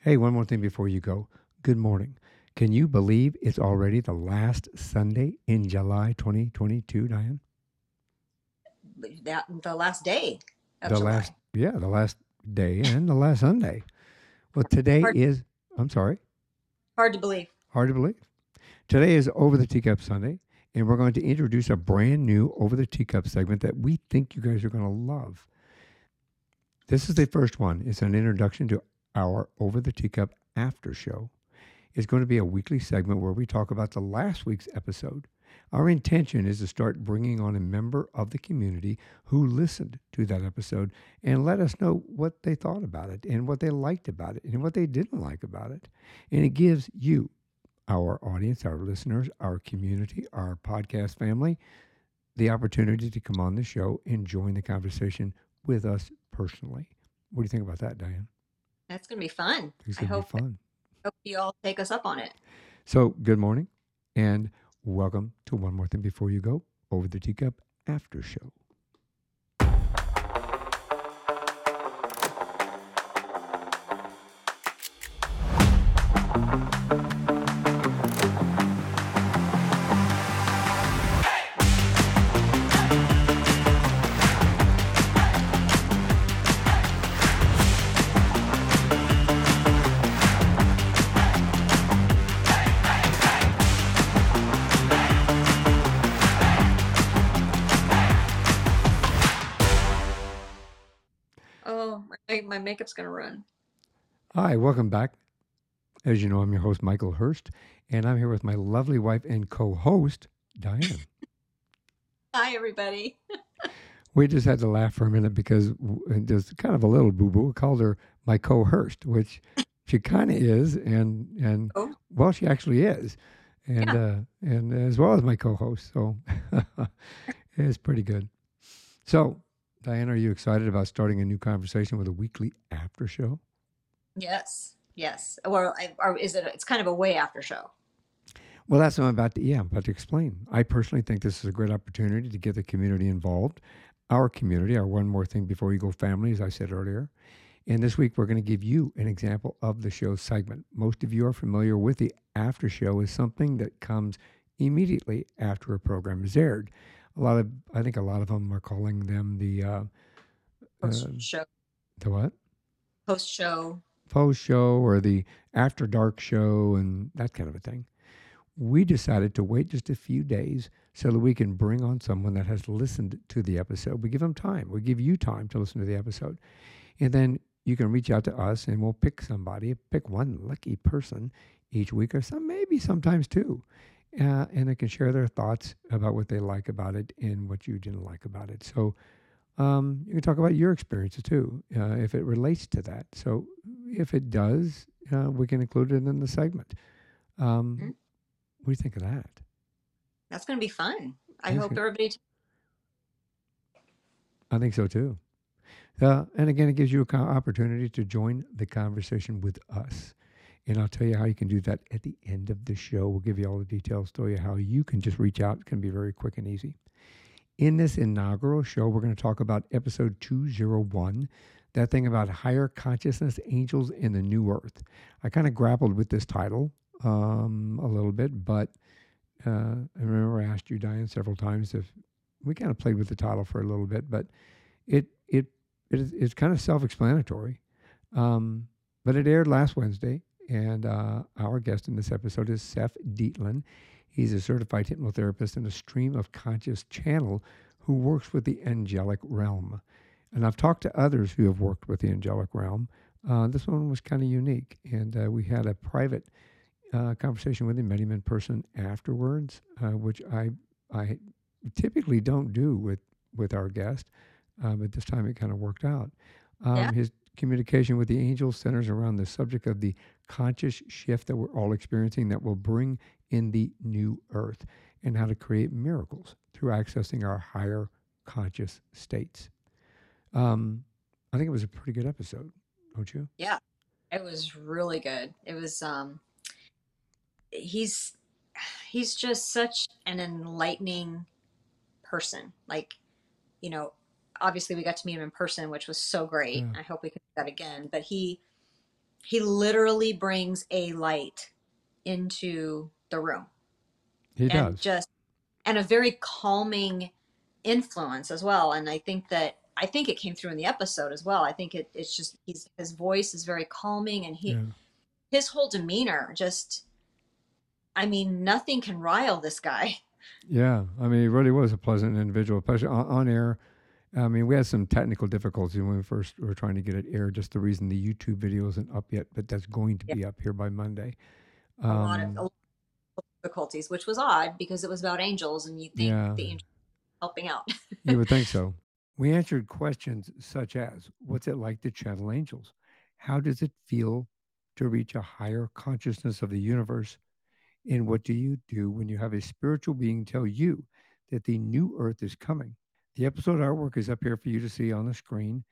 Hey, one more thing before you go. Good morning. Can you believe it's already the last Sunday in July 2022, Diane? That the last day of The July. last, yeah, the last day and the last Sunday. Well, today Hard, is, I'm sorry, hard to believe. hard to believe. Today is Over the Teacup Sunday, and we're going to introduce a brand new Over the Teacup segment that we think you guys are going to love. This is the first one. It's an introduction to our Over the Teacup after show. is going to be a weekly segment where we talk about the last week's episode. Our intention is to start bringing on a member of the community who listened to that episode and let us know what they thought about it and what they liked about it and what they didn't like about it. And it gives you, our audience, our listeners, our community, our podcast family, the opportunity to come on the show and join the conversation with us personally. What do you think about that, Diane? That's gonna be fun. It's I going to be fun. hope you all take us up on it. So, good morning and welcome to One More Thing Before You Go Over the Teacup After Show. Makeup's gonna run. Hi, welcome back. As you know, I'm your host, Michael Hurst, and I'm here with my lovely wife and co host, Diane. Hi, everybody. We just had to laugh for a minute because there's kind of a little boo boo. We called her my co Hurst, which she kind of is, and and Oh, well, she actually is, and yeah. uh, and as well as my co host. So it's pretty good. So, Diane, are you excited about starting a new conversation with a weekly after show? Yes. Yes. Or, or is it? It's kind of a way after show. Well, that's what I'm about to, yeah, I'm about to explain. I personally think this is a great opportunity to get the community involved. Our community, our one more thing before you go family, as I said earlier. And this week, we're going to give you an example of the show segment. Most of you are familiar with the after show as something that comes immediately after a program is aired. A lot of, I think a lot of them are calling them the, uh, Post uh, show. the what? Post show. Post show or the after dark show and that kind of a thing. we decided to wait just a few days so that we can bring on someone that has listened to the episode. We give them time. We give you time to listen to the episode. And then you can reach out to us and we'll pick somebody, pick one lucky person each week or some, maybe sometimes two. Uh, and they can share their thoughts about what they like about it and what you didn't like about it. So um, you can talk about your experiences too, uh, if it relates to that. So if it does, uh, we can include it in the segment. Um, Mhm. what do you think of that? That's gonna be fun. I That's hope good. everybody. T- I think so too. Uh, and again, it gives you an opportunity to join the conversation with us. And I'll tell you how you can do that at the end of the show. We'll give you all the details, tell you how you can just reach out. It can be very quick and easy. In this inaugural show, we're going to talk about episode 201, that thing about higher consciousness angels in the new earth. I kind of grappled with this title um, a little bit, but uh, I remember I asked you, Diane, several times if we kind of played with the title for a little bit, but it it it is it's kind of self-explanatory. Um, but it aired last Wednesday, and uh, our guest in this episode is Seth Dietlin. He's a certified hypnotherapist and a stream of conscious channel who works with the angelic realm. And I've talked to others who have worked with the angelic realm. Uh, this one was kind of unique, and uh, we had a private uh, conversation with him, met him in person afterwards, uh, which I I typically don't do with with our guest, uh, but this time it kind of worked out. Um, yeah. His communication with the angels centers around the subject of the conscious shift that we're all experiencing that will bring in the new earth and how to create miracles through accessing our higher conscious states. Um, I think it was a pretty good episode, don't you? Yeah. It was really good. It was. Um. He's. He's just such an enlightening person. Like, you know, obviously we got to meet him in person, which was so great. Yeah. I hope we can do that again. But he he literally brings a light into the room He and does. just and a very calming influence as well and i think that i think it came through in the episode as well i think it, it's just he's his voice is very calming and he Yeah. his whole demeanor just i mean nothing can rile this guy Yeah, I mean, he really was a pleasant individual, especially on, on air. I mean, we had some technical difficulties when we first were trying to get it aired. Just the reason the YouTube video isn't up yet, but that's going to Yeah. be up here by Monday. a lot of, Um, a lot of difficulties which was odd because it was about angels and you think yeah, the angels helping out you would think so. We answered questions such as, "What's it like to channel angels? How does it feel to reach a higher consciousness of the universe? And what do you do when you have a spiritual being tell you that the new earth is coming? The episode artwork is up here for you to see on the screen,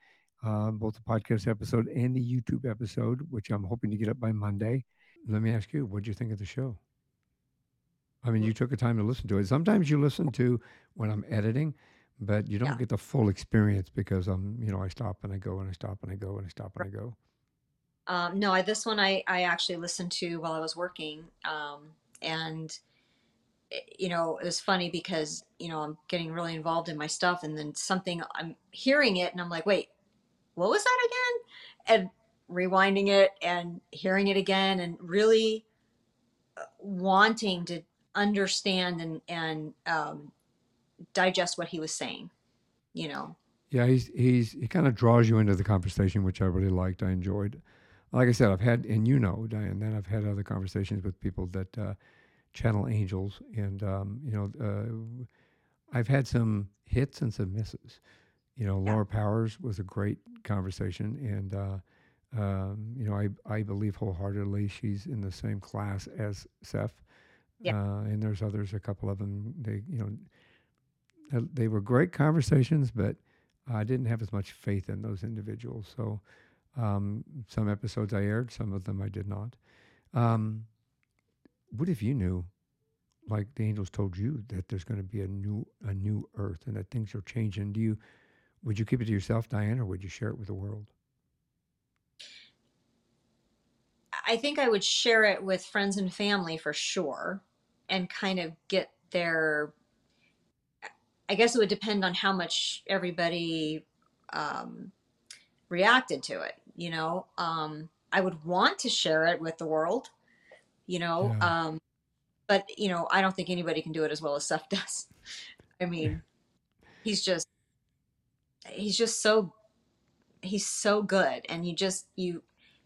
uh, both the podcast episode and the YouTube episode, which I'm hoping to get up by Monday. Let me ask you, what did you think of the show? I mean, you took the time to listen to it. Sometimes you listen to when I'm editing, but you don't yeah get the full experience because I'm, you know, I stop and I go and I stop and I go and I stop and I go. um, no I, this one I, I actually listened to while i was working um, and you know it was funny because you know i'm getting really involved in my stuff and then something i'm hearing it and i'm like wait what was that again and rewinding it and hearing it again and really uh, wanting to understand and and um, digest what he was saying you know Yeah, he's he's he kind of draws you into the conversation, which I really liked. I enjoyed. Like I said, I've had and you know, Diane, then I've had other conversations with people that uh, channel angels, and um, you know, uh, I've had some hits and some misses. You know, yeah Laura Powers was a great conversation, and uh, um, you know, I I believe wholeheartedly she's in the same class as Seth, yeah uh, and there's others, a couple of them. They you know uh, they were great conversations, but I didn't have as much faith in those individuals. So um, some episodes I aired, some of them I did not. Um, what if you knew, like the angels told you, that there's going to be a new a new earth and that things are changing? Do you would you keep it to yourself, Diane, or would you share it with the world? I think I would share it with friends and family for sure and kind of get their I guess it would depend on how much everybody um, reacted to it, you know. Um, I would want to share it with the world, you know, Yeah. um, but you know, I don't think anybody can do it as well as Seth does. I mean, he's just he's just so he's so good and you just you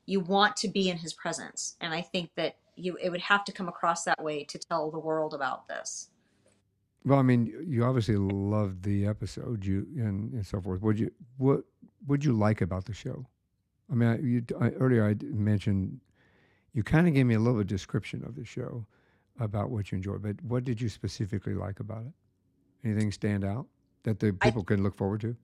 you want to be in his presence and i think that you it would have to come across that way to tell the world about this Well, I mean, you obviously loved the episode, you and, and so forth. Would you what would you like about the show? I mean, I, you, I, earlier i mentioned you kind of gave me a little description of the show about what you enjoyed, but what did you specifically like about it? Anything stand out that the i people can look forward to?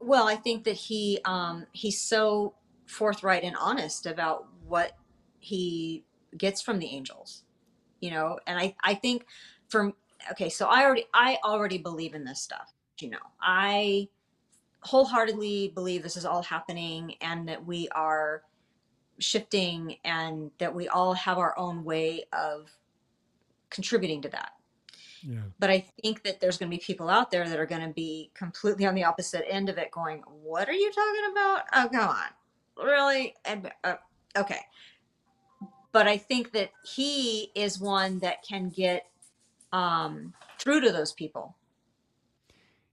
well i think that he um he's so forthright and honest about what he gets from the angels you know and i i think from okay so i already i already believe in this stuff you know i wholeheartedly believe this is all happening and that we are shifting and that we all have our own way of contributing to that. Yeah, But I think that there's going to be people out there that are going to be completely on the opposite end of it going, What are you talking about? Oh, come on. Really? And, uh, okay. But I think that he is one that can get um, through to those people.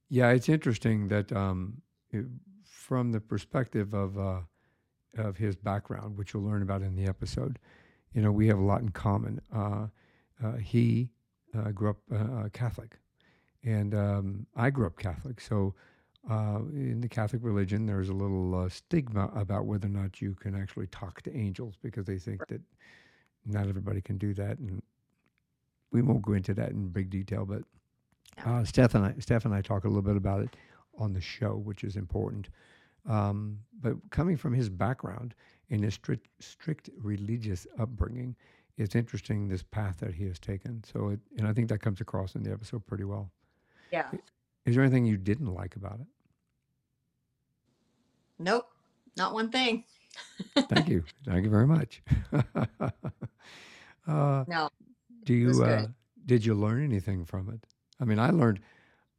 yeah. It's interesting that um, it- from the perspective of uh, of his background, which you'll learn about in the episode, you know, we have a lot in common. Uh, uh, he uh, grew up uh, uh, Catholic, and um, I grew up Catholic. So, uh, in the Catholic religion, there's a little uh, stigma about whether or not you can actually talk to angels because they think that not everybody can do that, and we won't go into that in big detail. But uh, Seth and I, Seth and I talk a little bit about it on the show, which is important. Um, but coming from his background in his strict, strict religious upbringing, it's interesting this path that he has taken. So, it, and I think that comes across in the episode pretty well. Yeah. Is there anything you didn't like about it? Nope. Not one thing. Thank you. Thank you very much. uh, No, do you uh, did you learn anything from it? I mean, I learned.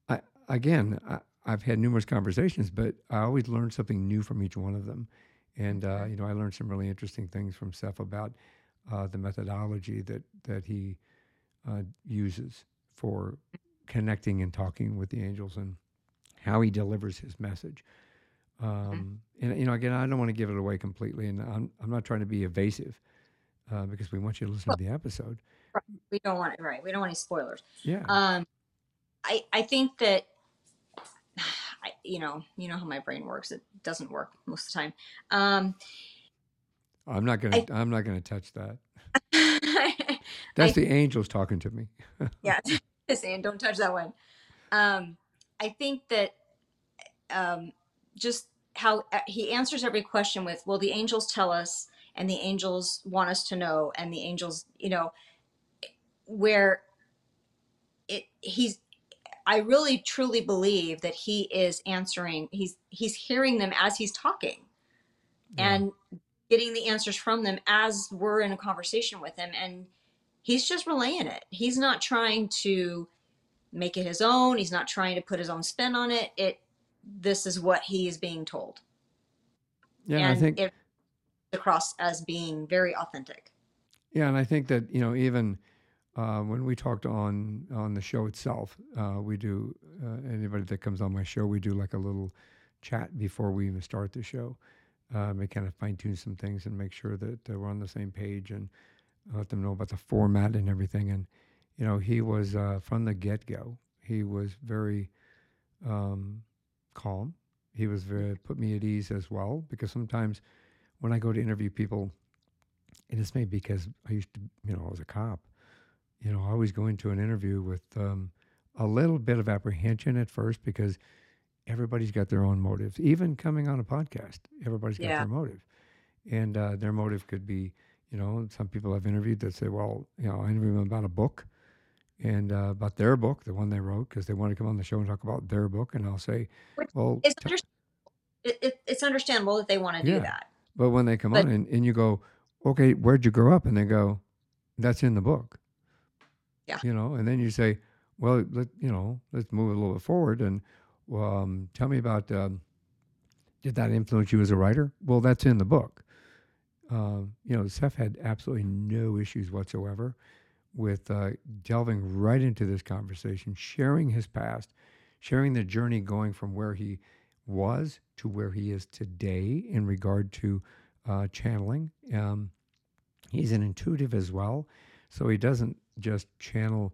I again, I, I've had numerous conversations, but I always learn something new from each one of them. And uh, you know, I learned some really interesting things from Seth about uh, the methodology that that he uh, uses for connecting and talking with the angels and how he delivers his message. Um, and you know, again, I don't want to give it away completely, and I'm I'm not trying to be evasive uh, because we want you to listen Well, to the episode. right, we don't want it right. We don't want any spoilers. Yeah, Um, I I think that I, you know you know how my brain works. It doesn't work most of the time. Um, I'm not gonna I I'm not gonna touch that. That's I the angels talking to me. yeah, saying don't touch that one. Um, I think that um, just how uh, he answers every question with, "Well, the angels tell us, and the angels want us to know, and the angels, you know, where it he's." I really truly believe that he is answering. He's he's hearing them as he's talking, Yeah, and getting the answers from them as we're in a conversation with him, and he's just relaying it. He's not trying to make it his own. He's not trying to put his own spin on it. It this is what he is being told, yeah, and I think it across as being very authentic. yeah, and I think that you know even uh, when we talked on on the show itself, uh, we do uh, anybody that comes on my show, we do like a little chat before we even start the show. Um, and kind of fine tune some things and make sure that uh, we're on the same page and let them know about the format and everything. And you know, he was uh, from the get go. He was very um, calm. He was very put me at ease as well because sometimes when I go to interview people, and it's maybe because I used to, you know, I was a cop. You know, I always go into an interview with um, a little bit of apprehension at first because everybody's got their own motives. Even coming on a podcast, everybody's got Yeah, their motive, and uh, their motive could be, you know, some people I've interviewed that say, well, you know, I interviewed them about a book and uh, about their book, the one they wrote, because they want to come on the show and talk about their book, and I'll say, which well, is t- under, it, it, it's understandable that they want to do that, but when they come but on and, and you go, okay, where'd you grow up? And they go, that's in the book. Yeah, you know, and then you say, well, let you know, let's move a little bit forward and um, tell me about um, did that influence you as a writer? Well, that's in the book. Um, you know, Seth had absolutely no issues whatsoever with uh, delving right into this conversation, sharing his past, sharing the journey going from where he was to where he is today in regard to uh, channeling. Um, he's an intuitive as well, so he doesn't just channel.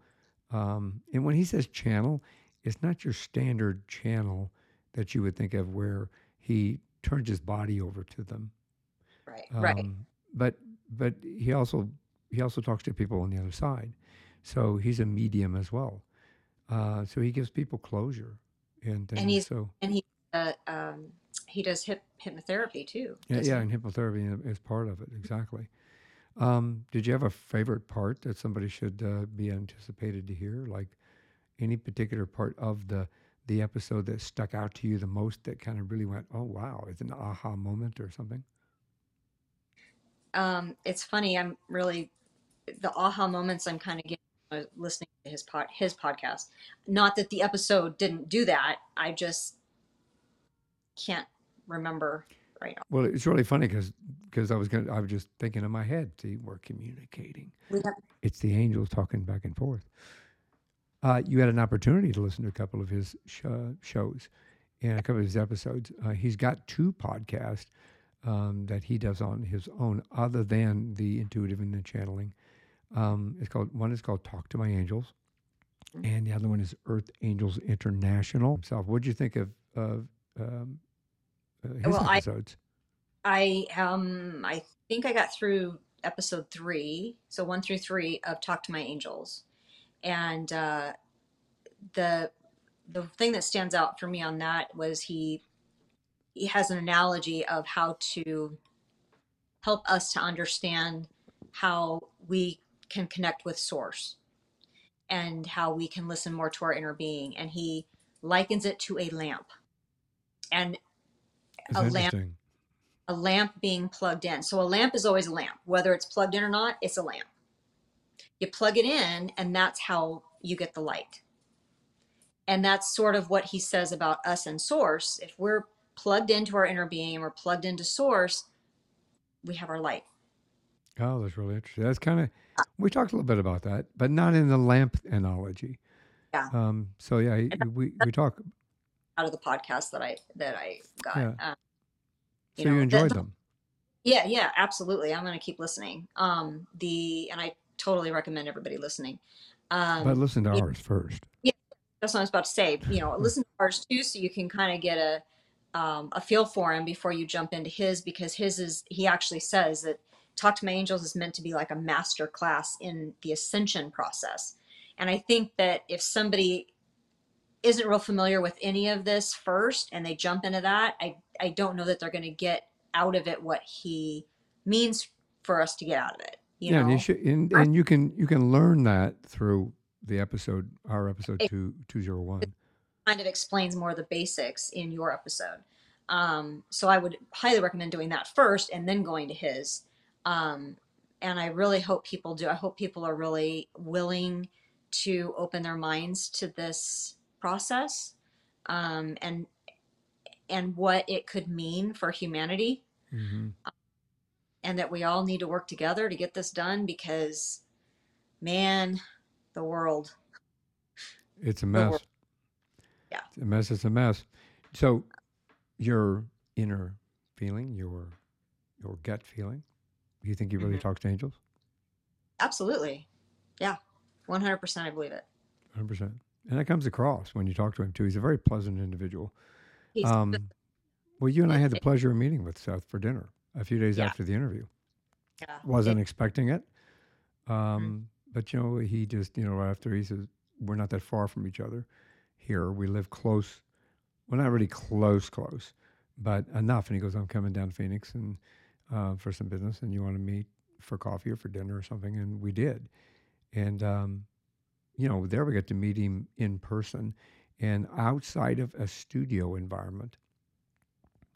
Um, and when he says channel, it's not your standard channel that you would think of where he turns his body over to them. right, right, Um, but but he also he also talks to people on the other side, so he's a medium as well. Uh, so he gives people closure and and things. he's So and he uh, um, he does hip, hypnotherapy too, yeah, yeah, he? and hypnotherapy is part of it exactly. Um, did you have a favorite part that somebody should uh, be anticipated to hear? Like any particular part of the the episode that stuck out to you the most that kind of really went, oh wow, it's an aha moment or something? Um, it's funny. I'm really the aha moments I'm kind of getting uh, listening to his pod, his podcast. Not that the episode didn't do that. I just can't remember right now. Well, it's really funny because because I was gonna I was just thinking in my head, see, we're communicating. We have, It's the angels talking back and forth. Uh, you had an opportunity to listen to a couple of his sh- shows and a couple of his episodes. Uh, he's got two podcasts um, that he does on his own, other than the intuitive and the channeling. Um, it's called one is called Talk to My Angels, and the other one is Earth Angels International. Himself, what'd you think of of um, his well, I episodes? I um I think I got through episode three, so one through three of Talk to My Angels, and uh, the the thing that stands out for me on that was he he has an analogy of how to help us to understand how we can connect with source and how we can listen more to our inner being. And he likens it to a lamp. And a lamp a lamp being plugged in. So a lamp is always a lamp, whether it's plugged in or not, it's a lamp. You plug it in, and that's how you get the light. And that's sort of what he says about us and source. If we're plugged into our inner being, we're plugged into source, we have our light. Oh, that's really interesting. That's kind of we talked a little bit about that, but not in the lamp analogy. Yeah. Um, so yeah, we we talk. Out of the podcast that I that I got. Yeah. Um, So you you, know, the- enjoyed the- them. Yeah, yeah, absolutely. I'm going to keep listening. Um, the and I totally recommend everybody listening. Um, But listen to ours first. Yeah, that's what I was about to say. You know, listen to ours too, so you can kind of get a um, a feel for him before you jump into his, because his is he actually says that talk to my angels is meant to be like a master class in the ascension process, and I think that if somebody isn't real familiar with any of this first and they jump into that, I I don't know that they're going to get out of it what he means for us to get out of it. You yeah, know, and you should, and, and you can you can learn that through the episode, our episode two two zero one. kind of explains more of the basics in your episode. Um, so I would highly recommend doing that first and then going to his. Um, and I really hope people do. I hope people are really willing to open their minds to this process um, and and what it could mean for humanity, Mm-hmm. and that we all need to work together to get this done because, man, the world. It's a mess. Yeah. It's a mess. It's a mess. So, your inner feeling, your your gut feeling, do you think you really Mhm. talk to angels? Absolutely, yeah, one hundred percent. I believe it. Hundred percent. And that comes across when you talk to him too. He's a very pleasant individual. He's Um, well, you and I had the pleasure of meeting with Seth for dinner a few days Yeah. after the interview. yeah, Wasn't it- expecting it, Mm-hmm. um, but you know, he just you know right after he says we're not that far from each other here. We live close. Well, not really close, close, but enough. And he goes, "I'm coming down to Phoenix and uh, for some business, and you want to meet for coffee or for dinner or something?" And we did, and um, you know, there we got to meet him in person and outside of a studio environment.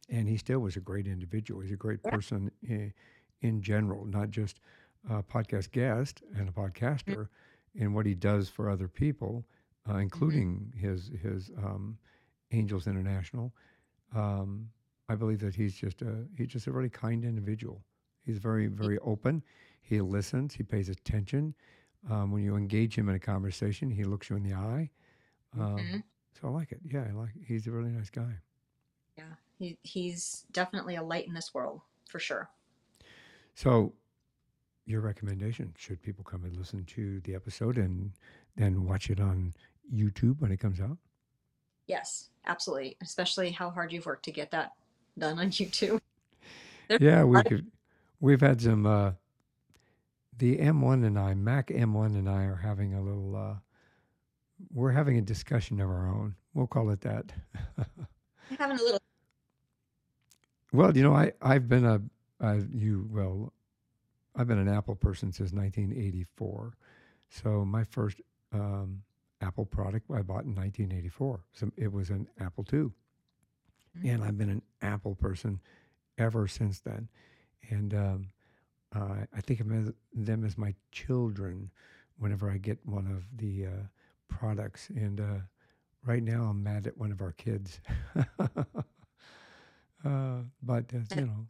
And he still was a great individual. He's a great person in, in general, not just a podcast guest and a podcaster, and what he does for other people, uh, including his his um, Angels International. Um, I believe that he's just a he's just a really kind individual. He's very very open. He listens. He pays attention. Um, when you engage him in a conversation, he looks you in the eye. Um, Mhm. So I like it. Yeah, I like. It. He's a really nice guy. Yeah, he, he's definitely a light in this world for sure. So, your recommendation should people come and listen to the episode and then watch it on YouTube when it comes out? Yes, absolutely. Especially how hard you've worked to get that done on YouTube. There's Yeah, we lot of- could. We've had some. Uh, the M1 and I, Mac M1 and I, are having a little. Uh, we're having a discussion of our own. We'll call it that. having a little. Well, you know, I I've been a uh, you well, I've been an Apple person since 1984. So my first um, Apple product I bought in 1984. So it was an Apple II, and I've been an Apple person ever since then. And um, uh, I think of them as- them as my children whenever I get one of the uh, products. And uh, right now, I'm mad at one of our kids. uh, but uh, you know,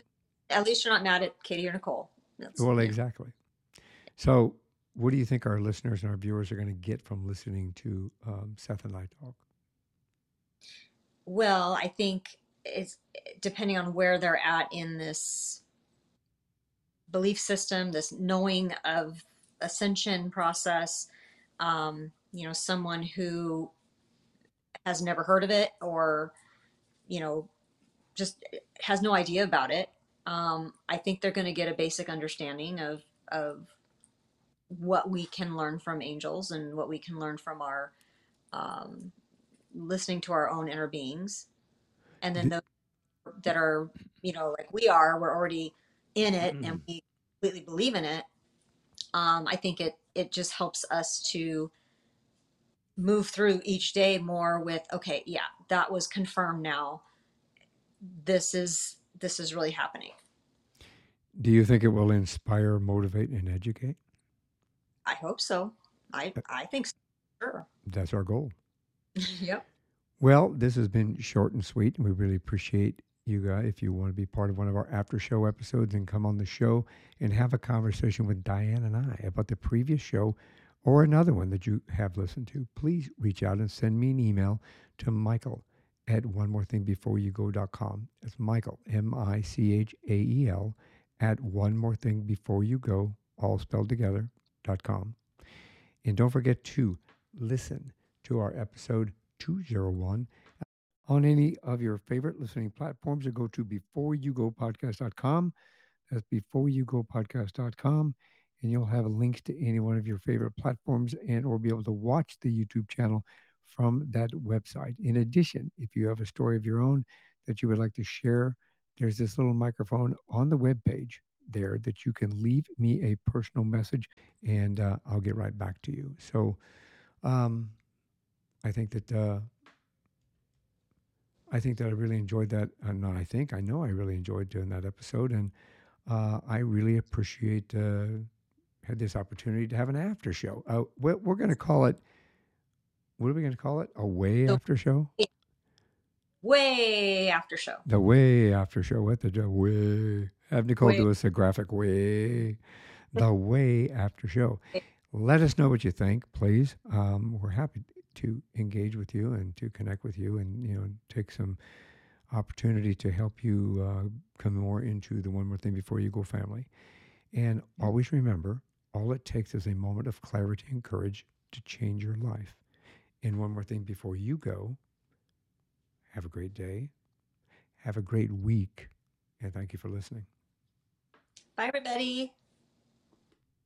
At least you're not mad at Katie or Nicole. That's, well, exactly. So, what do you think our listeners and our viewers are going to get from listening to um, Seth and I talk? Well, I think it's depending on where they're at in this belief system, this knowing of ascension process. Um, you know, someone who has never heard of it or, you know, just has no idea about it. Um, I think they're going to get a basic understanding of of what we can learn from angels and what we can learn from our um, listening to our own inner beings and then those that are you know like we are we're already in it and we completely believe in it um, i think it it just helps us to move through each day more with okay yeah that was confirmed now this is this is really happening. Do you think it will inspire, motivate, and educate? I hope so. I I think so. Sure. That's our goal. yep. Well, this has been short and sweet, and we really appreciate you guys. If you want to be part of one of our after show episodes and come on the show and have a conversation with Diane and I about the previous show or another one that you have listened to, please reach out and send me an email to Michael at one more thing before you go.com. It's Michael, M I C H A E L, at one more thing before you go, all spelled together, dot com. And don't forget to listen to our episode 201 on any of your favorite listening platforms or go to beforeyougopodcast.com. That's beforeyougopodcast.com and you'll have links to any one of your favorite platforms and or be able to watch the YouTube channel from that website. In addition, if you have a story of your own that you would like to share, there's this little microphone on the web page there that you can leave me a personal message and uh, I'll get right back to you. So um, I think that uh, I think that I really enjoyed that. Uh, not I think I know I really enjoyed doing that episode, and uh, I really appreciate uh, had this opportunity to have an after show. Uh, we're, we're going to call it. What are we going to call it? A way after show. Way after show. The way after show. What the the way? Have Nicole Way. do us a graphic way. The way after show. Let us know what you think, please. Um, we're happy to engage with you and to connect with you, and you know, take some opportunity to help you uh, come more into the one more thing before you go family. And always remember, all it takes is a moment of clarity and courage to change your life. And one more thing before you go, have a great day. Have a great week. And thank you for listening. Bye, everybody.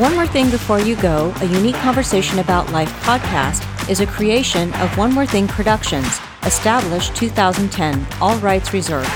One More Thing Before You Go, a unique conversation about life podcast, is a creation of One More Thing Productions, established 2010, all rights reserved.